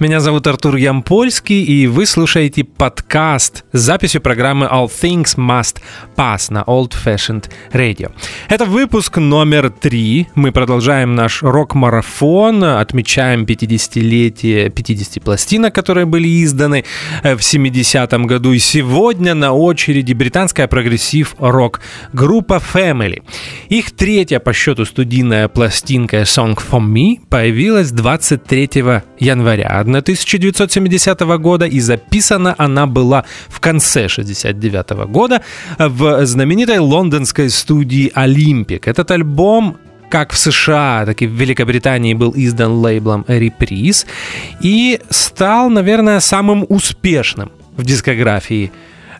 Меня зовут Артур Ямпольский, и вы слушаете подкаст с записью программы All Things Must Pass на Old Fashioned Radio. Это выпуск номер три. Мы продолжаем наш рок-марафон, отмечаем 50-летие 50 пластинок, которые были изданы э, в 70-м году. И сегодня на очереди британская прогрессив-рок группа Family. Их третья по счету студийная пластинка Song for Me появилась 23 января 1970 года, и записана она была в конце 69 года в знаменитой лондонской студии Olympic. Этот альбом как в США, так и в Великобритании был издан лейблом Reprise и стал, наверное, самым успешным в дискографии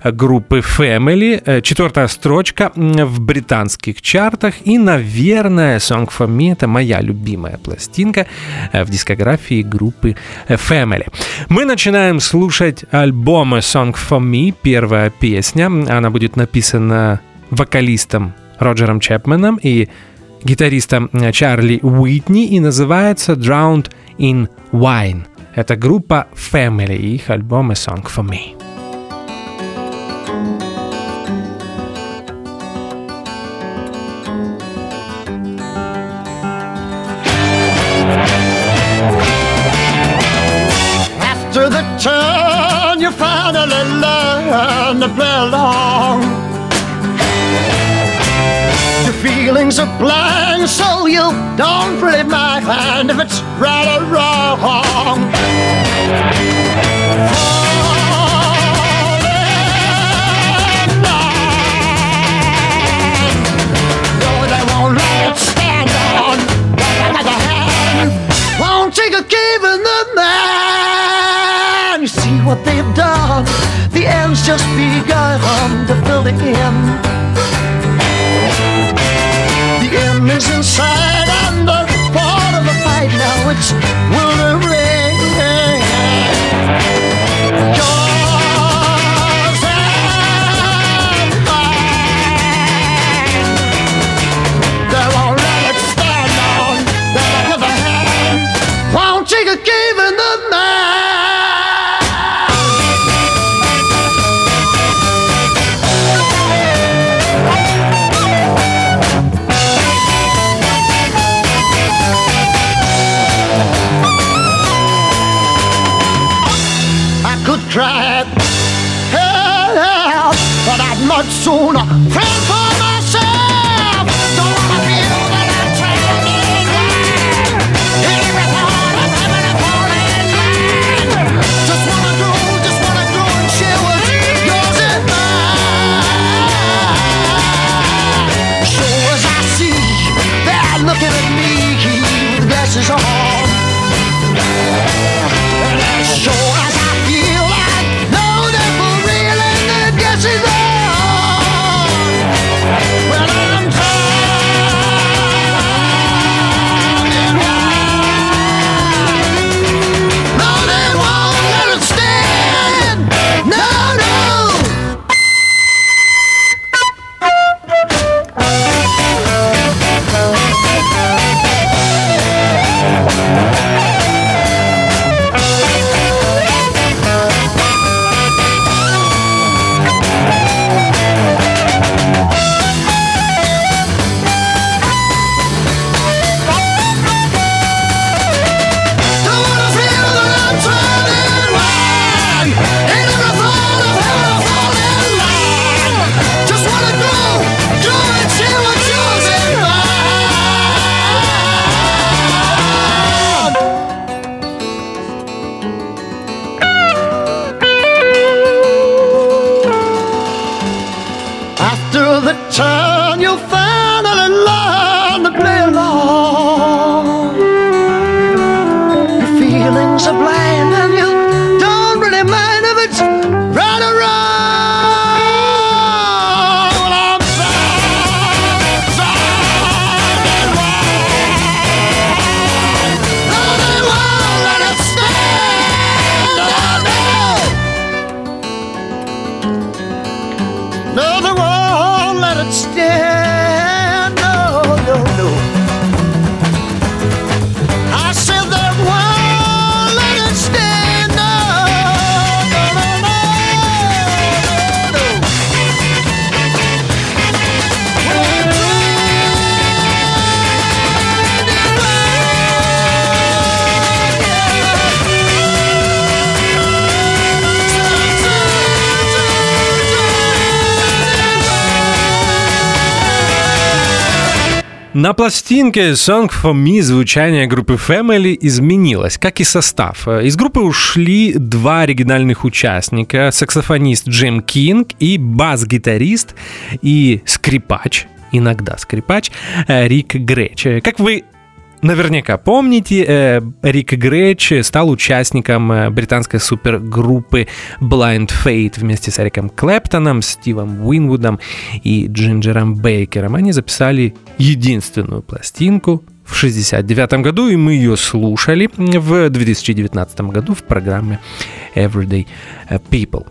группы Family. Э, четвертая строчка в британских чартах. И, наверное, Song for Me — это моя любимая пластинка э, в дискографии группы Family. Мы начинаем слушать альбом Song for Me, первая песня. Она будет написана вокалистом Роджером Чепменом и гитаристом Чарли Уитни и называется Drowned in Wine. Это группа Family, их альбом Song for Me. Learn to play along. Your feelings are blind, so you don't really mind if it's right or wrong. No and I won't let it stand hand won't take a give in the man. You see what they've done. The end's just begun to fill the end. The end is inside and the part of the fight now. It's На пластинке Song for Me звучание группы Family изменилось, как и состав. Из группы ушли два оригинальных участника, саксофонист Джим Кинг и бас-гитарист и скрипач, иногда скрипач, э, Рик Греч. Как вы Наверняка помните, э, Рик Греч стал участником э, британской супергруппы Blind Fate вместе с Эриком Клэптоном, Стивом Уинвудом и Джинджером Бейкером. Они записали единственную пластинку в 69 году, и мы ее слушали в 2019 году в программе Everyday People.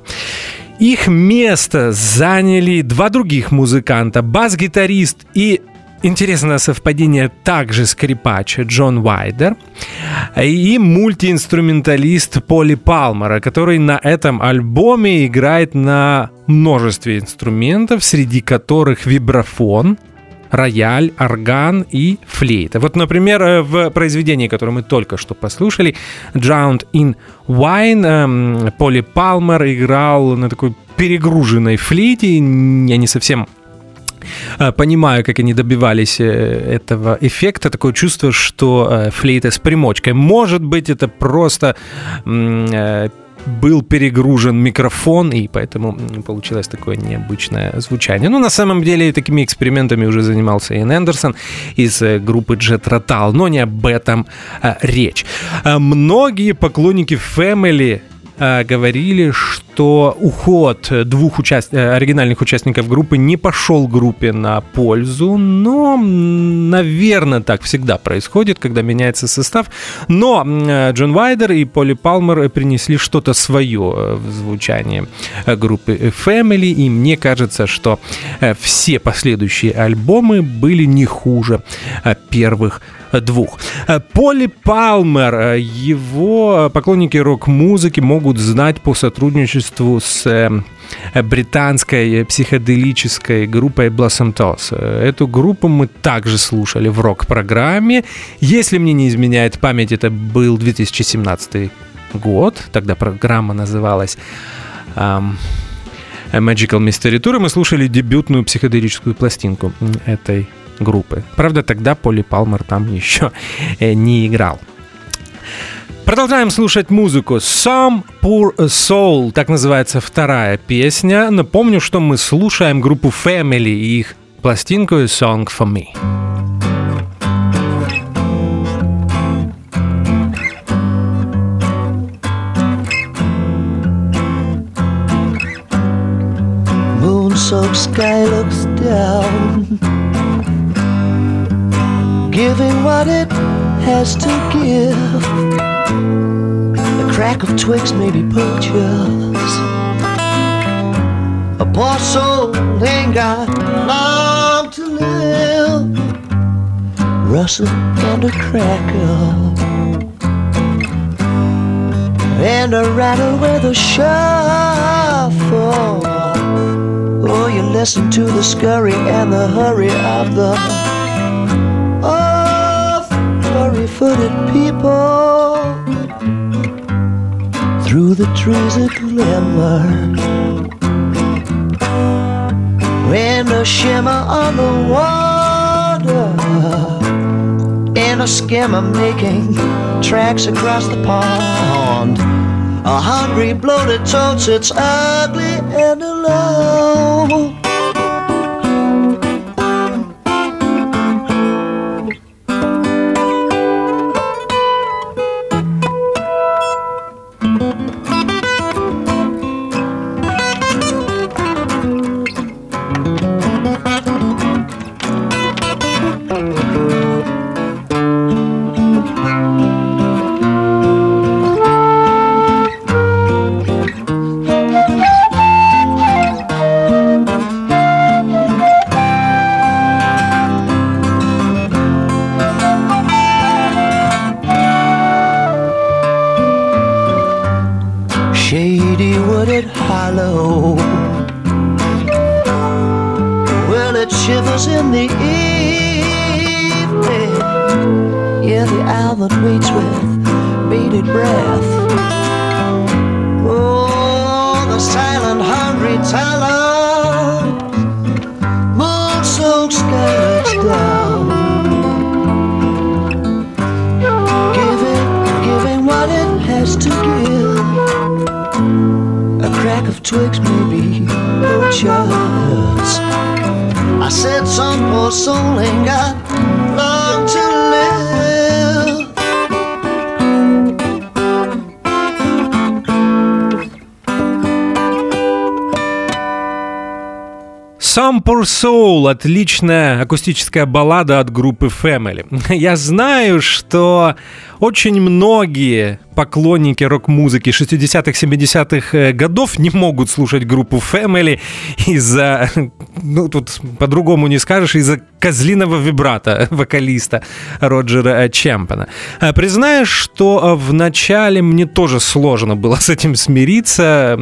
Их место заняли два других музыканта, бас-гитарист и Интересное совпадение также скрипач Джон Вайдер и мультиинструменталист Поли Палмера, который на этом альбоме играет на множестве инструментов, среди которых вибрафон, рояль, орган и флейта. Вот, например, э, в произведении, которое мы только что послушали, Drowned in Wine, эм, Поли Палмер играл на такой перегруженной флейте. Я не совсем понимаю, как они добивались э, этого эффекта, такое чувство, что э, флейта с примочкой. Может быть, это просто э, был перегружен микрофон, и поэтому получилось такое необычное звучание. Ну, на самом деле, такими экспериментами уже занимался Иэн Эндерсон из э, группы Jet Rotal, но не об этом э, речь. Э, Многие поклонники Family э, говорили, что уход двух участ... э, оригинальных участников группы не пошел группе на пользу, но, наверное, так всегда происходит, когда меняется состав. Но э, Джон Вайдер и Поли Палмер принесли что-то свое в звучании группы Family, и мне кажется, что все последующие альбомы были не хуже первых двух. Э, Поли Палмер, э, его поклонники рок-музыки могут знать по сотрудничеству с э, британской психоделической группой Blossom Toss. Эту группу мы также слушали в рок-программе. Если мне не изменяет память, это был 2017 год. Тогда программа называлась ам, Magical Mystery Tour, мы слушали дебютную психоделическую пластинку этой группы. Правда, тогда Поли Палмер там еще э, не играл. Продолжаем слушать музыку. Some Poor Soul, так называется вторая песня. Напомню, что мы слушаем группу Family и их пластинку Song for Me. soaked sky looks down, giving what it has to give. The crack of twigs may be purchased. A poor soul ain't got long to live. Rustle and a crackle. And a rattle with a shuffle. Oh, you listen to the scurry and the hurry of the furry-footed people. Through the trees a glimmer, and a shimmer on the water, and a skimmer making tracks across the pond. A hungry, bloated toad sits ugly and alone. Some Poor Soul – отличная акустическая баллада от группы Family. Я знаю, что очень многие поклонники рок-музыки 60-х, 70-х годов не могут слушать группу Family из-за, ну тут по-другому не скажешь, из-за козлиного вибрата вокалиста Роджера Чемпена. А Признаюсь, что в начале мне тоже сложно было с этим смириться.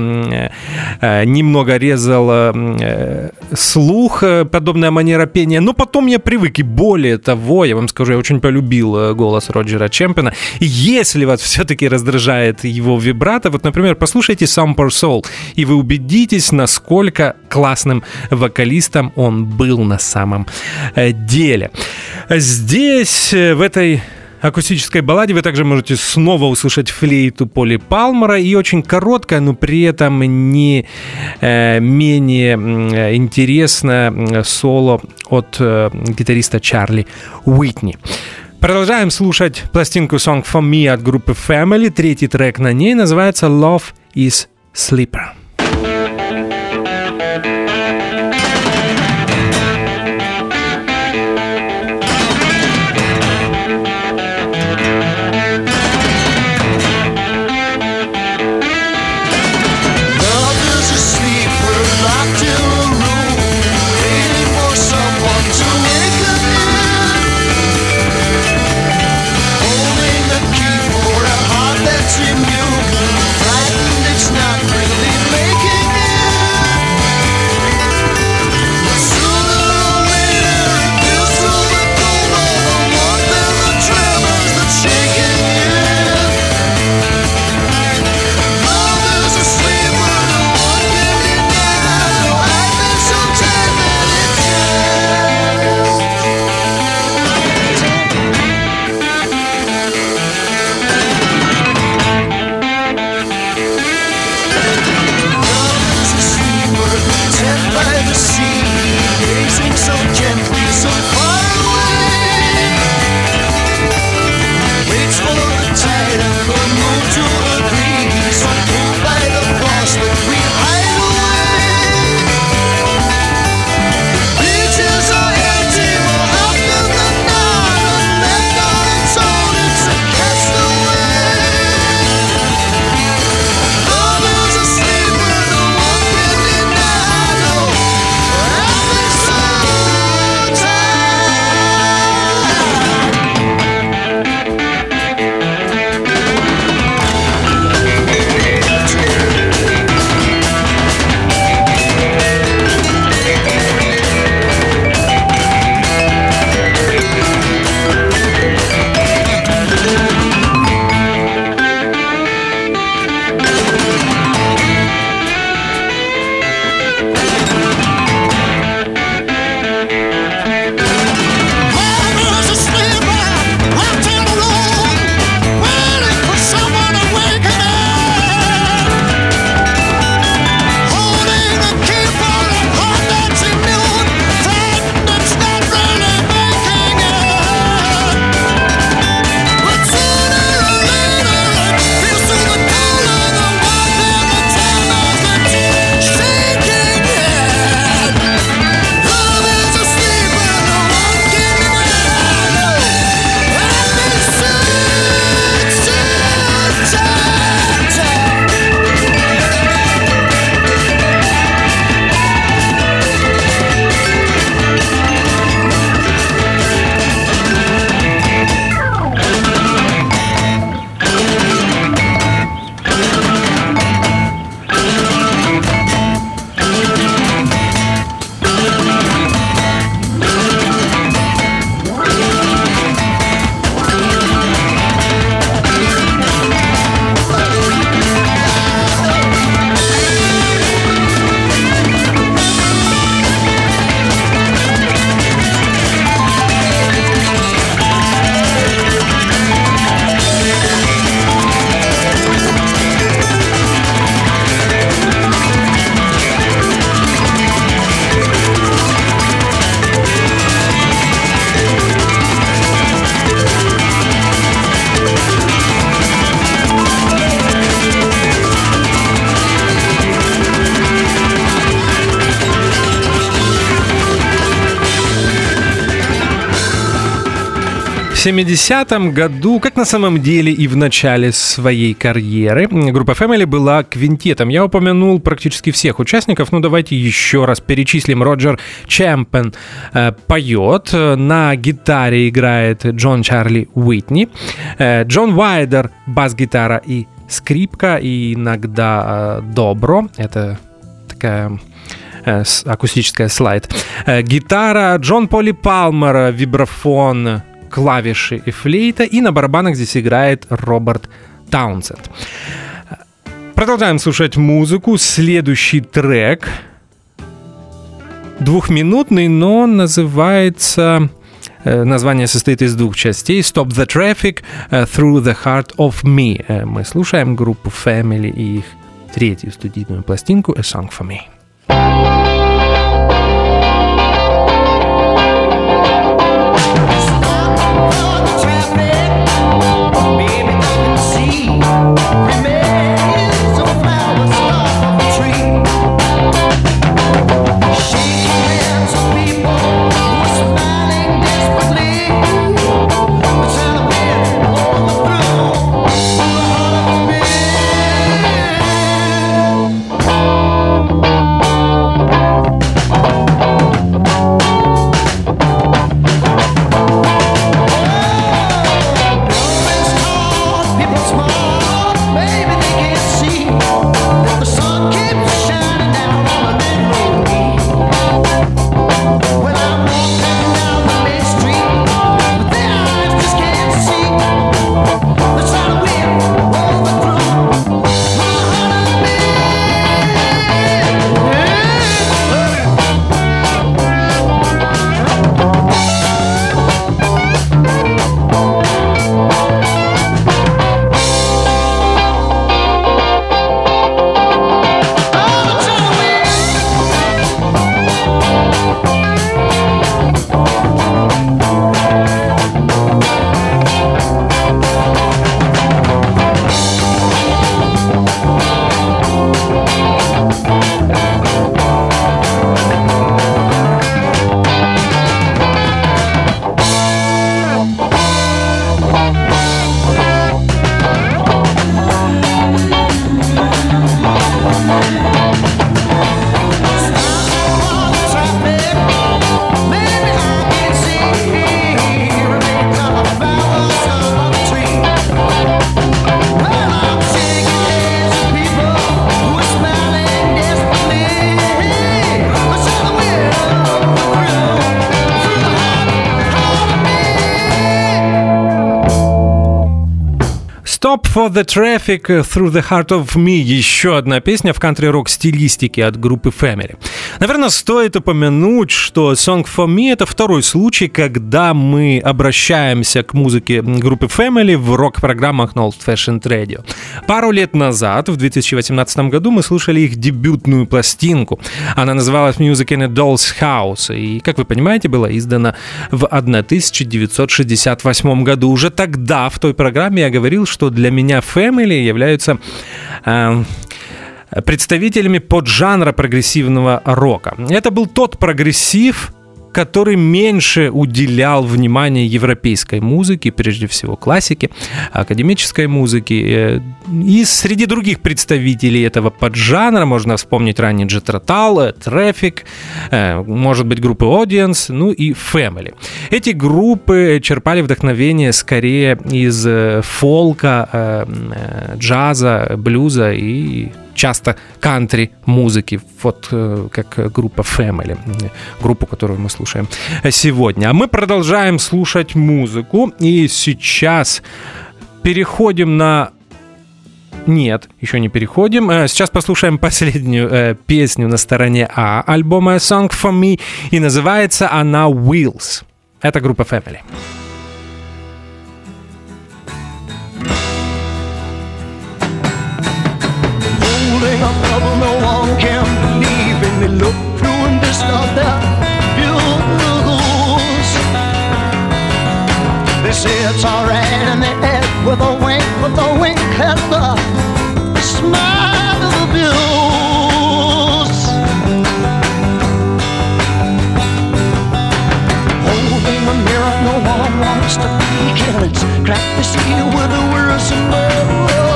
Э, Немного резал э, слух э, подобная манера пения, но потом я привык. И более того, я вам скажу, я очень полюбил э, голос Роджера Чемпена. И если вас все-таки раздражает его вибрато, вот, например, послушайте Some Poor Soul, и вы убедитесь, насколько классным вокалистом он был на самом э, деле. Здесь, в этой акустической балладе вы также можете снова услышать флейту Поли Палмера и очень короткое, но при этом не э, менее э, интересное м, соло от э, гитариста Чарли Уитни. Продолжаем слушать пластинку Song for Me от группы Family. Третий трек на ней называется Love is Sleeper. 70-м году, как на самом деле и в начале своей карьеры, группа Family была квинтетом. Я упомянул практически всех участников, ну давайте еще раз перечислим. Роджер Чемпен э, поет, на гитаре играет Джон Чарли Уитни, э, Джон Уайдер бас-гитара и скрипка, и иногда э, добро, это такая э, акустическая слайд. Э, Гитара, Джон Поли Палмер, вибрафон, клавиши и флейта. И на барабанах здесь играет Роберт Таунсенд. Продолжаем слушать музыку. Следующий трек двухминутный, но называется... э, Название состоит из двух частей. Stop the Traffic э, Through the Heart of Me. Э, Мы слушаем группу Family и их третью студийную пластинку A Song for Me. For the Traffic Through the Heart of Me. Еще одна песня в кантри-рок стилистике от группы Family. Наверное, стоит упомянуть, что Song for Me это второй случай, когда мы обращаемся к музыке группы Family в рок-программах на Old Fashioned Radio. Пару лет назад, в 2018 году, мы слушали их дебютную пластинку. Она называлась Music in a Doll's House и, как вы понимаете, была издана в 1968 году. Уже тогда в той программе я говорил, что для меня Family являются э, представителями поджанра прогрессивного рока. Это был тот прогрессив, который меньше уделял внимания европейской музыке, прежде всего классике, академической музыке. Э, И среди других представителей этого поджанра можно вспомнить ранний Jethro Tull, Traffic, э, может быть, группы Audience, ну и Family. Эти группы черпали вдохновение скорее из э, фолка, э, э, джаза, блюза и часто кантри музыки, вот э, как группа Family, э, группу, которую мы слушаем сегодня. А мы продолжаем слушать музыку, и сейчас переходим на нет, еще не переходим. Э, Сейчас послушаем последнюю э, песню на стороне А альбома Song for Me, и называется она Wheels. Это группа Family. trouble no one can believe in. They look through and discard their views. They say it's alright and they add with a wink, with a wink and the smile of the bills. Holding the mirror, no one wants to be in it. Crack the seal with the words worrisome world.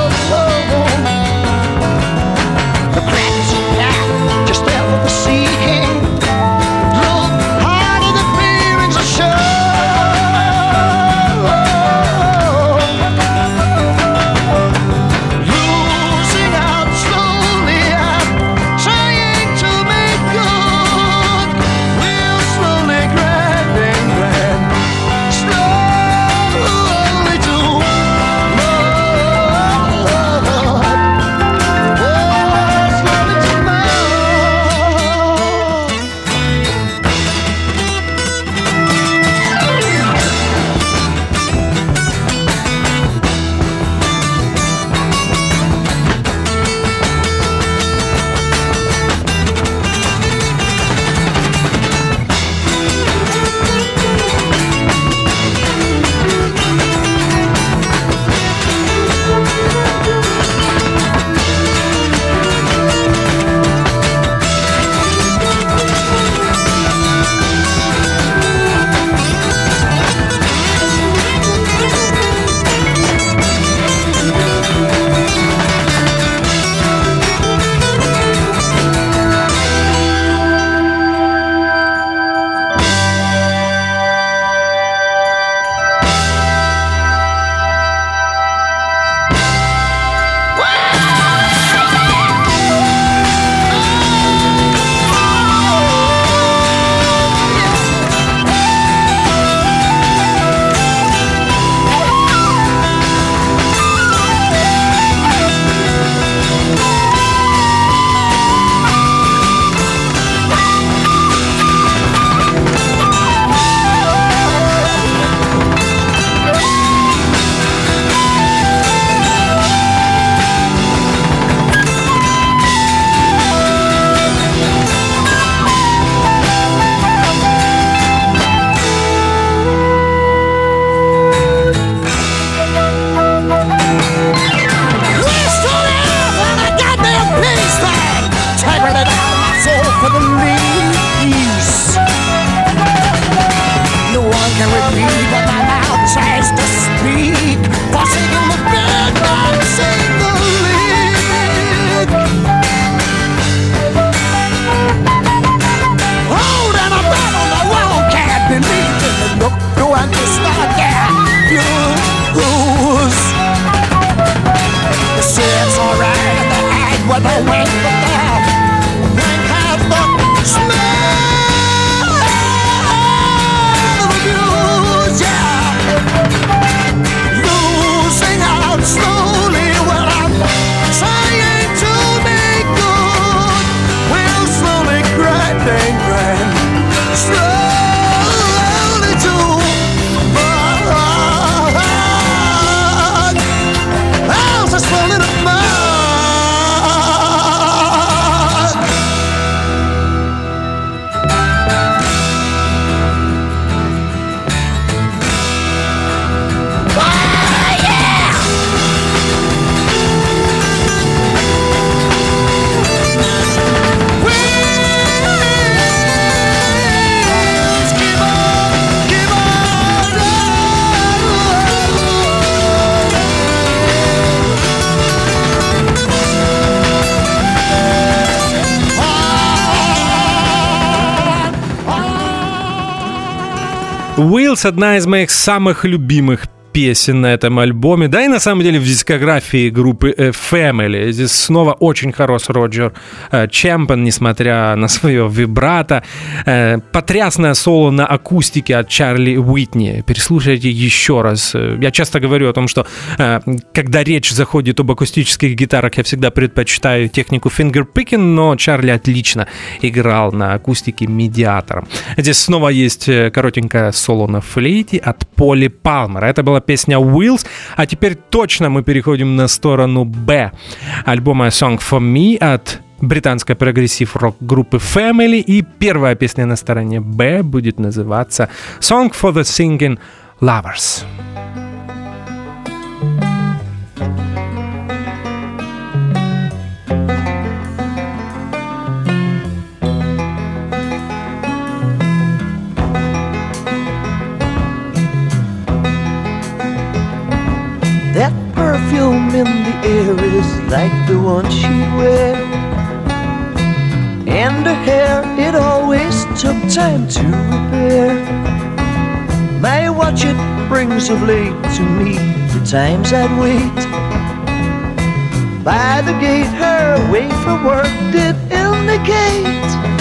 see him. Одна из моих самых любимых песен на этом альбоме, да и на самом деле в дискографии группы э, Family. Здесь снова очень хорош Роджер э, Чемпен, несмотря на свое вибрато. Э, Потрясное соло на акустике от Чарли Уитни. Переслушайте еще раз. Я часто говорю о том, что когда речь заходит об акустических гитарах, я всегда предпочитаю технику fingerpicking, но Чарли отлично играл на акустике медиатором. Здесь снова есть коротенькое соло на флейте от Поли Палмера. Это была песня Wheels, а теперь точно мы переходим на сторону Б альбома Song for Me от британской прогрессив-рок группы Family. И первая песня на стороне Б будет называться Song for Sinking Lovers. That like the one she'd wear. And her hair, it always took time to repair. My watch, it brings of late to me the times I'd wait. By the gate, her way from work did indicate.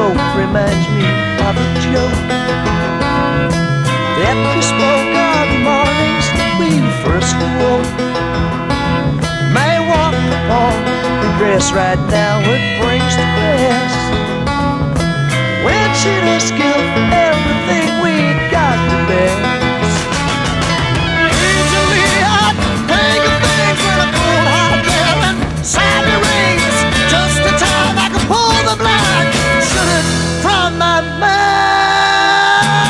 Smoke reminds me of a joke that we spoke on mornings we first awoke. May walk upon the grass right now, it brings the best. When she does give everything we got the best. My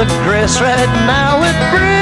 the grass right now, it brings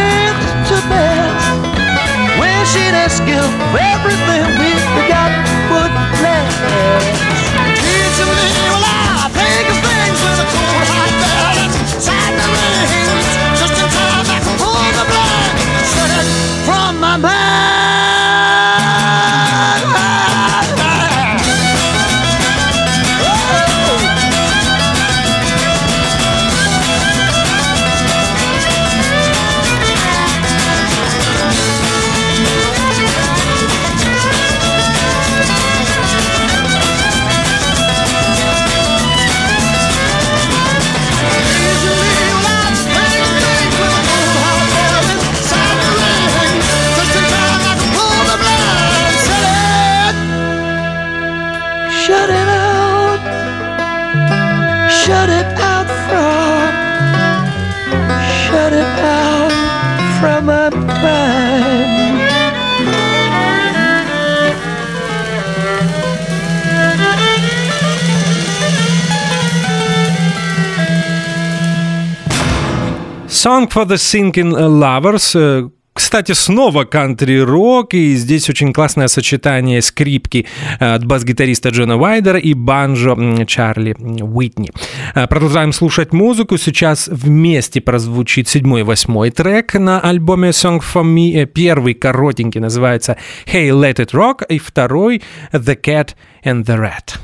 Song for the Sinking Lovers. э, Кстати, снова кантри-рок, и здесь очень классное сочетание скрипки э, от бас-гитариста Джона Уайдера и банджо Чарли Уитни. Э, Продолжаем слушать музыку. Сейчас вместе прозвучит седьмой и восьмой трек на альбоме Song for Me. Первый коротенький называется Hey Let It Rock, и второй The Cat and the Rat.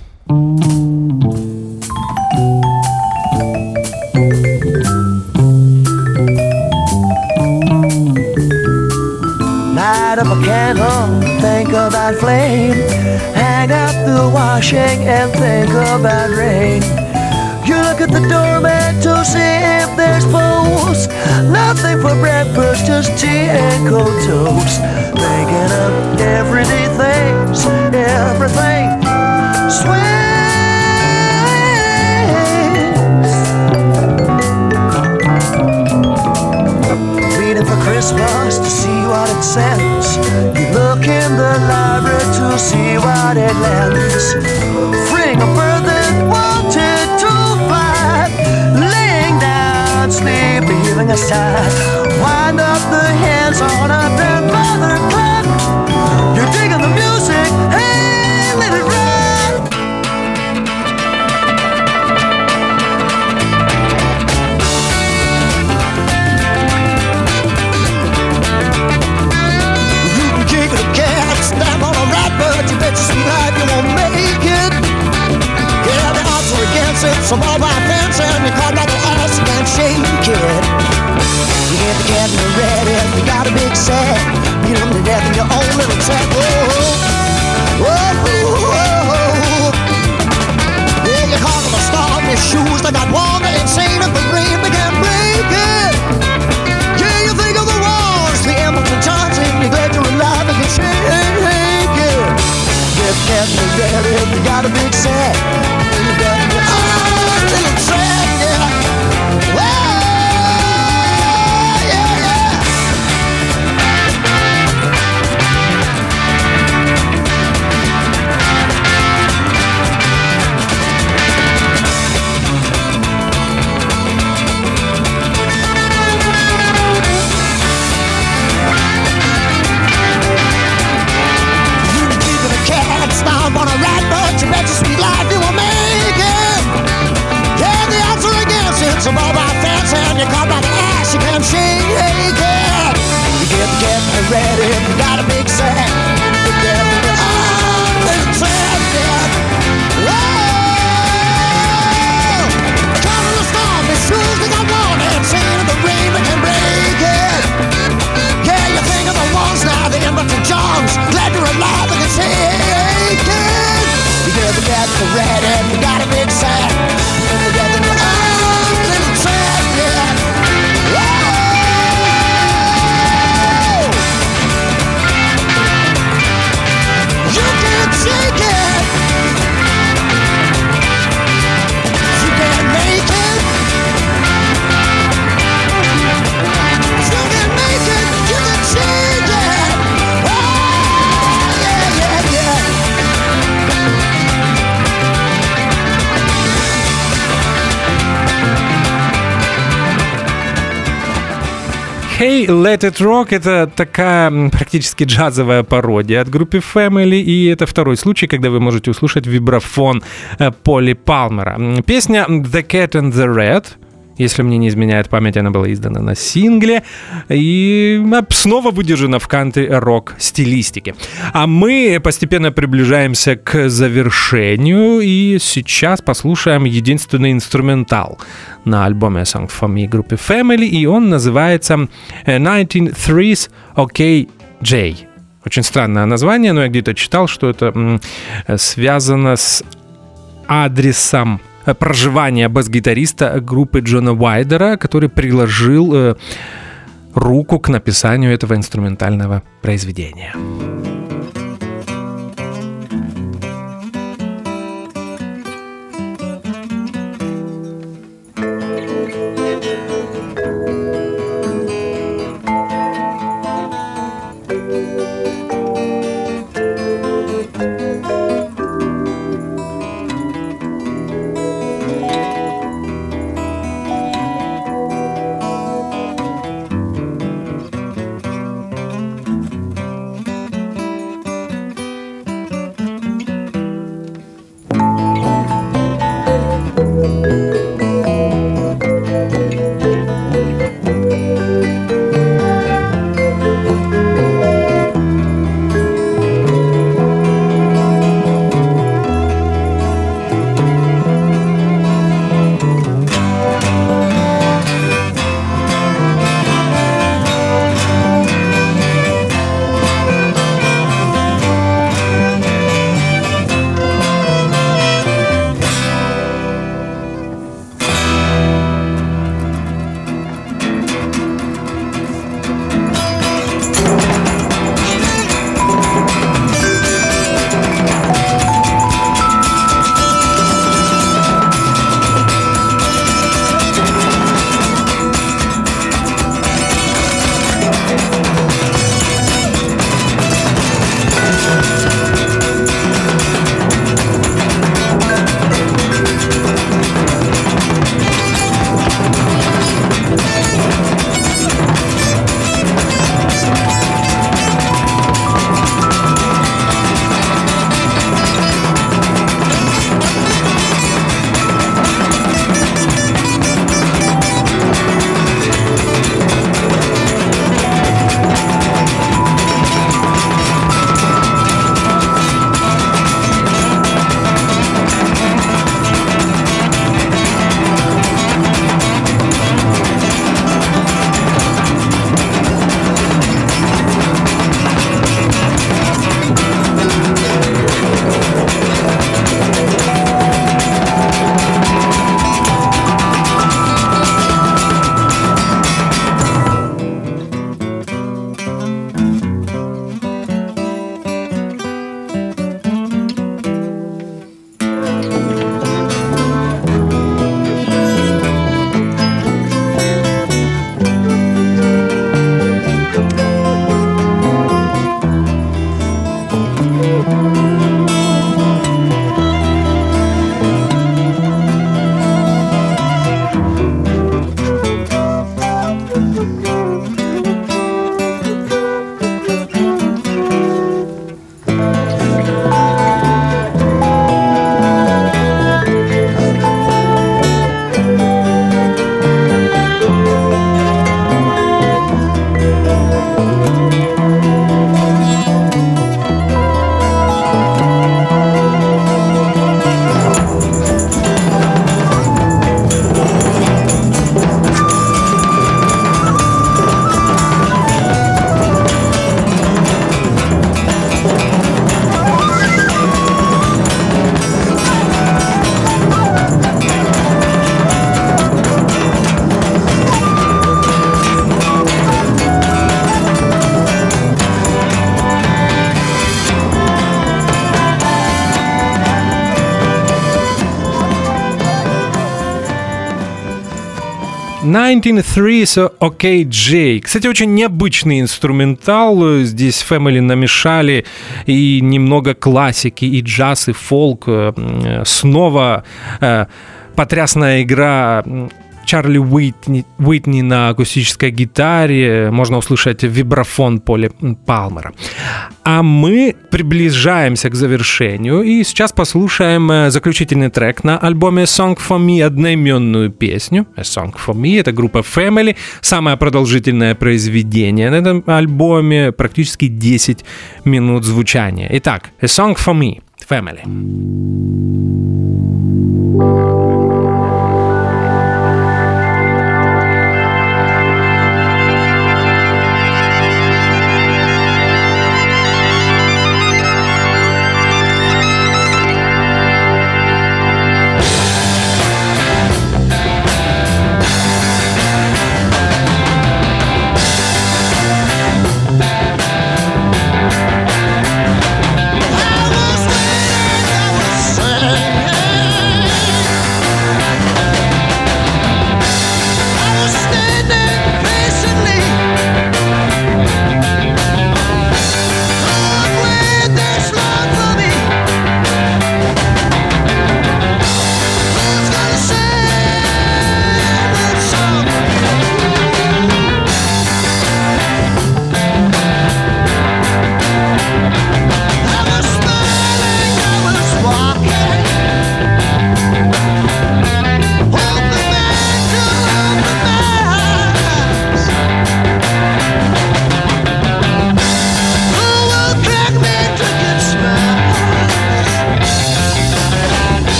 Light up a candle, think about flame. Hang up the washing and think about rain. You look at the doormat to see if there's post. Nothing for breakfast, just tea and cold toast. Thinking of everyday things, everything. Christmas to see what it says. You look in the library to see what it lends. Freeing a bird that wanted to fly. Laying down, sleep, leaving a sigh. Wind up the hands on a grandmother from all my friends and you call me the ass man shade. Hey, Let It Rock — это такая практически джазовая пародия от группы Family, и это второй случай, когда вы можете услышать вибрафон э, Поли Палмера. Песня «The Cat and the Rat» Если мне не изменяет память, она была издана на сингле и э, снова выдержана в кантри-рок стилистике. А мы постепенно приближаемся к завершению, и сейчас послушаем единственный инструментал на альбоме Song for Me группы Family, и он называется э, 1903's OK J. Очень странное название, но я где-то читал, что это э, связано с адресом э, проживания бас-гитариста группы Джона Уайдера, который приложил э, руку к написанию этого инструментального произведения. 1903 OK J. Кстати, очень необычный инструментал. Здесь Family намешали и немного классики, и джаз, и фолк. Э, Снова э, потрясная игра Чарли Уитни, Уитни на акустической гитаре. Можно услышать вибрафон Поли Палмера. А мы приближаемся к завершению и сейчас послушаем э, заключительный трек на альбоме Song for Me, одноименную песню. A Song for Me — это группа Family, самое продолжительное произведение на этом альбоме, практически 10 минут звучания. Итак, A Song for Me, Family.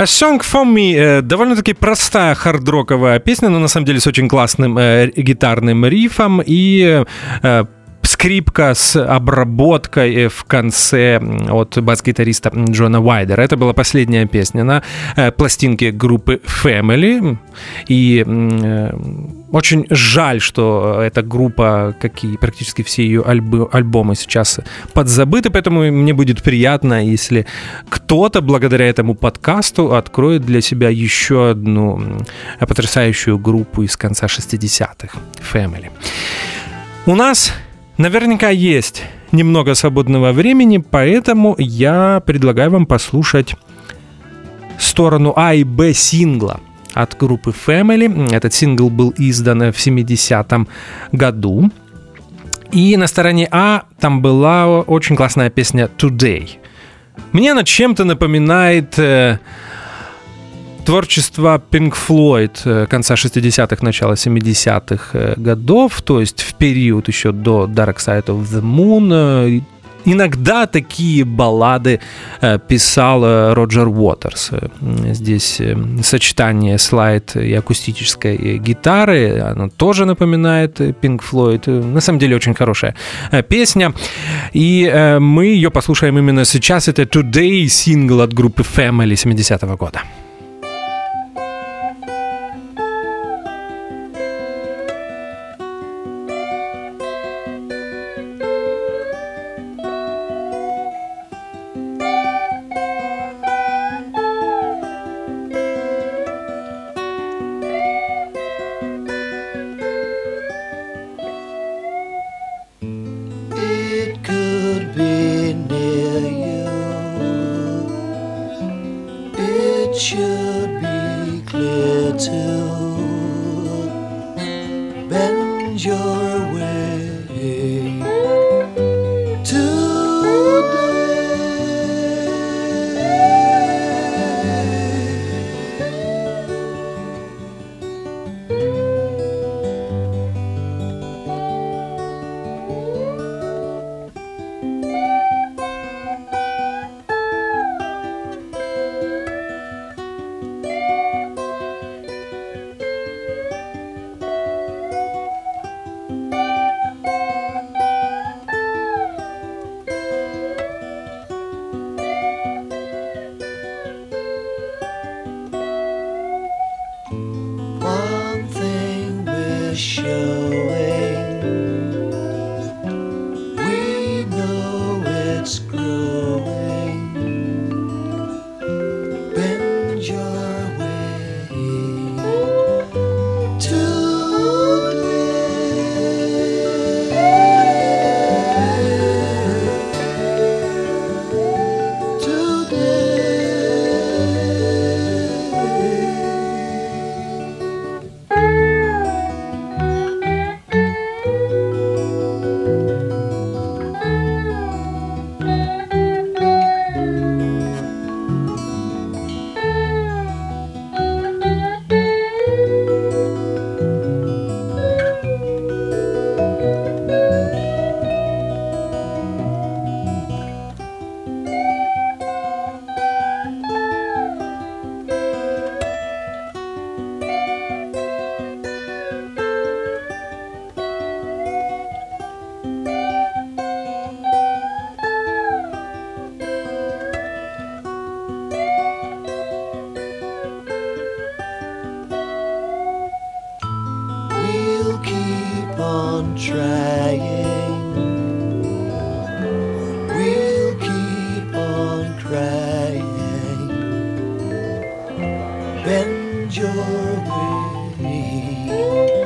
A Song for Me э, довольно-таки простая хардроковая песня, но на самом деле с очень классным э, гитарным рифом и э, скрипка с обработкой в конце от бас-гитариста Джона Уайдера. Это была последняя песня на э, пластинке группы Family. И э, очень жаль, что эта группа, как и практически все ее альбы- альбомы сейчас подзабыты, поэтому мне будет приятно, если кто-то благодаря этому подкасту откроет для себя еще одну потрясающую группу из конца 60-х Family. У нас наверняка есть немного свободного времени, поэтому я предлагаю вам послушать сторону А и Б сингла от группы Family. Этот сингл был издан в 70-м году. И на стороне А там была очень классная песня Today. Мне она чем-то напоминает э, творчество Pink Floyd э, конца 60-х, начала 70-х э, годов, то есть в период еще до Dark Side of the Moon. Э, Иногда такие баллады писал Роджер Уотерс. Здесь сочетание слайд и акустической гитары, оно тоже напоминает Pink Floyd. На самом деле очень хорошая песня. И мы ее послушаем именно сейчас. Это Today сингл от группы Family 70-го года. me.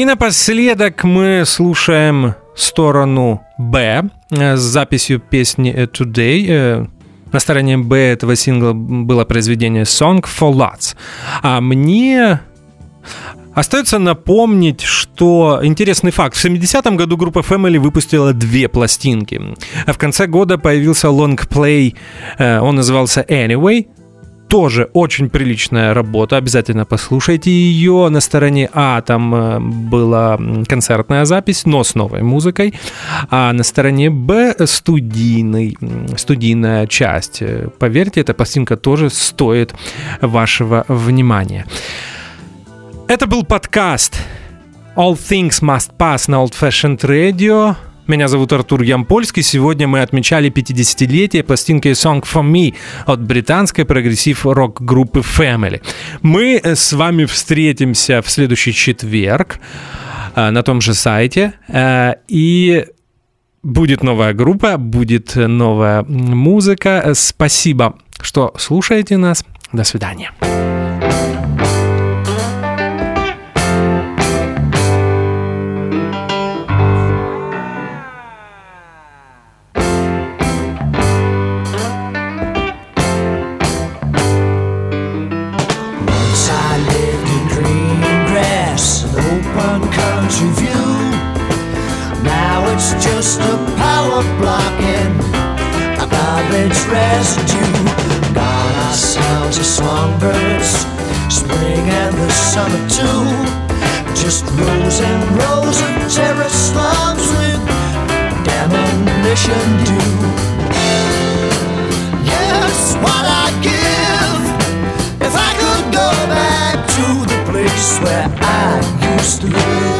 И напоследок мы слушаем сторону Б э, с записью песни Today. Э, На стороне Б этого сингла было произведение Song for Lots. А мне Остается напомнить, что интересный факт. В 70-м году группа Family выпустила две пластинки. А в конце года появился лонгплей, э, он назывался Anyway. Тоже очень приличная работа, обязательно послушайте ее. На стороне А там э, была концертная запись, но с новой музыкой. А на стороне Б студийный, студийная часть. Э, Поверьте, эта пластинка тоже стоит вашего внимания. Это был подкаст All Things Must Pass на Old Fashioned Radio. Меня зовут Артур Ямпольский. Сегодня мы отмечали 50-летие пластинки Song for Me от британской прогрессив-рок группы Family. Мы э, с вами встретимся в следующий четверг э, на том же сайте. Э, И будет новая группа, будет новая музыка. Спасибо, что слушаете нас. До свидания. Garbage residue. Got ourselves a songbirds, spring and the summer too. Just rows and rows of terrace slums with demolition due. Yes, what I'd give if I could go back to the place where I used to live.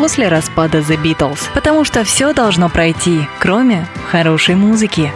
после распада The Beatles. Потому что все должно пройти, кроме хорошей музыки.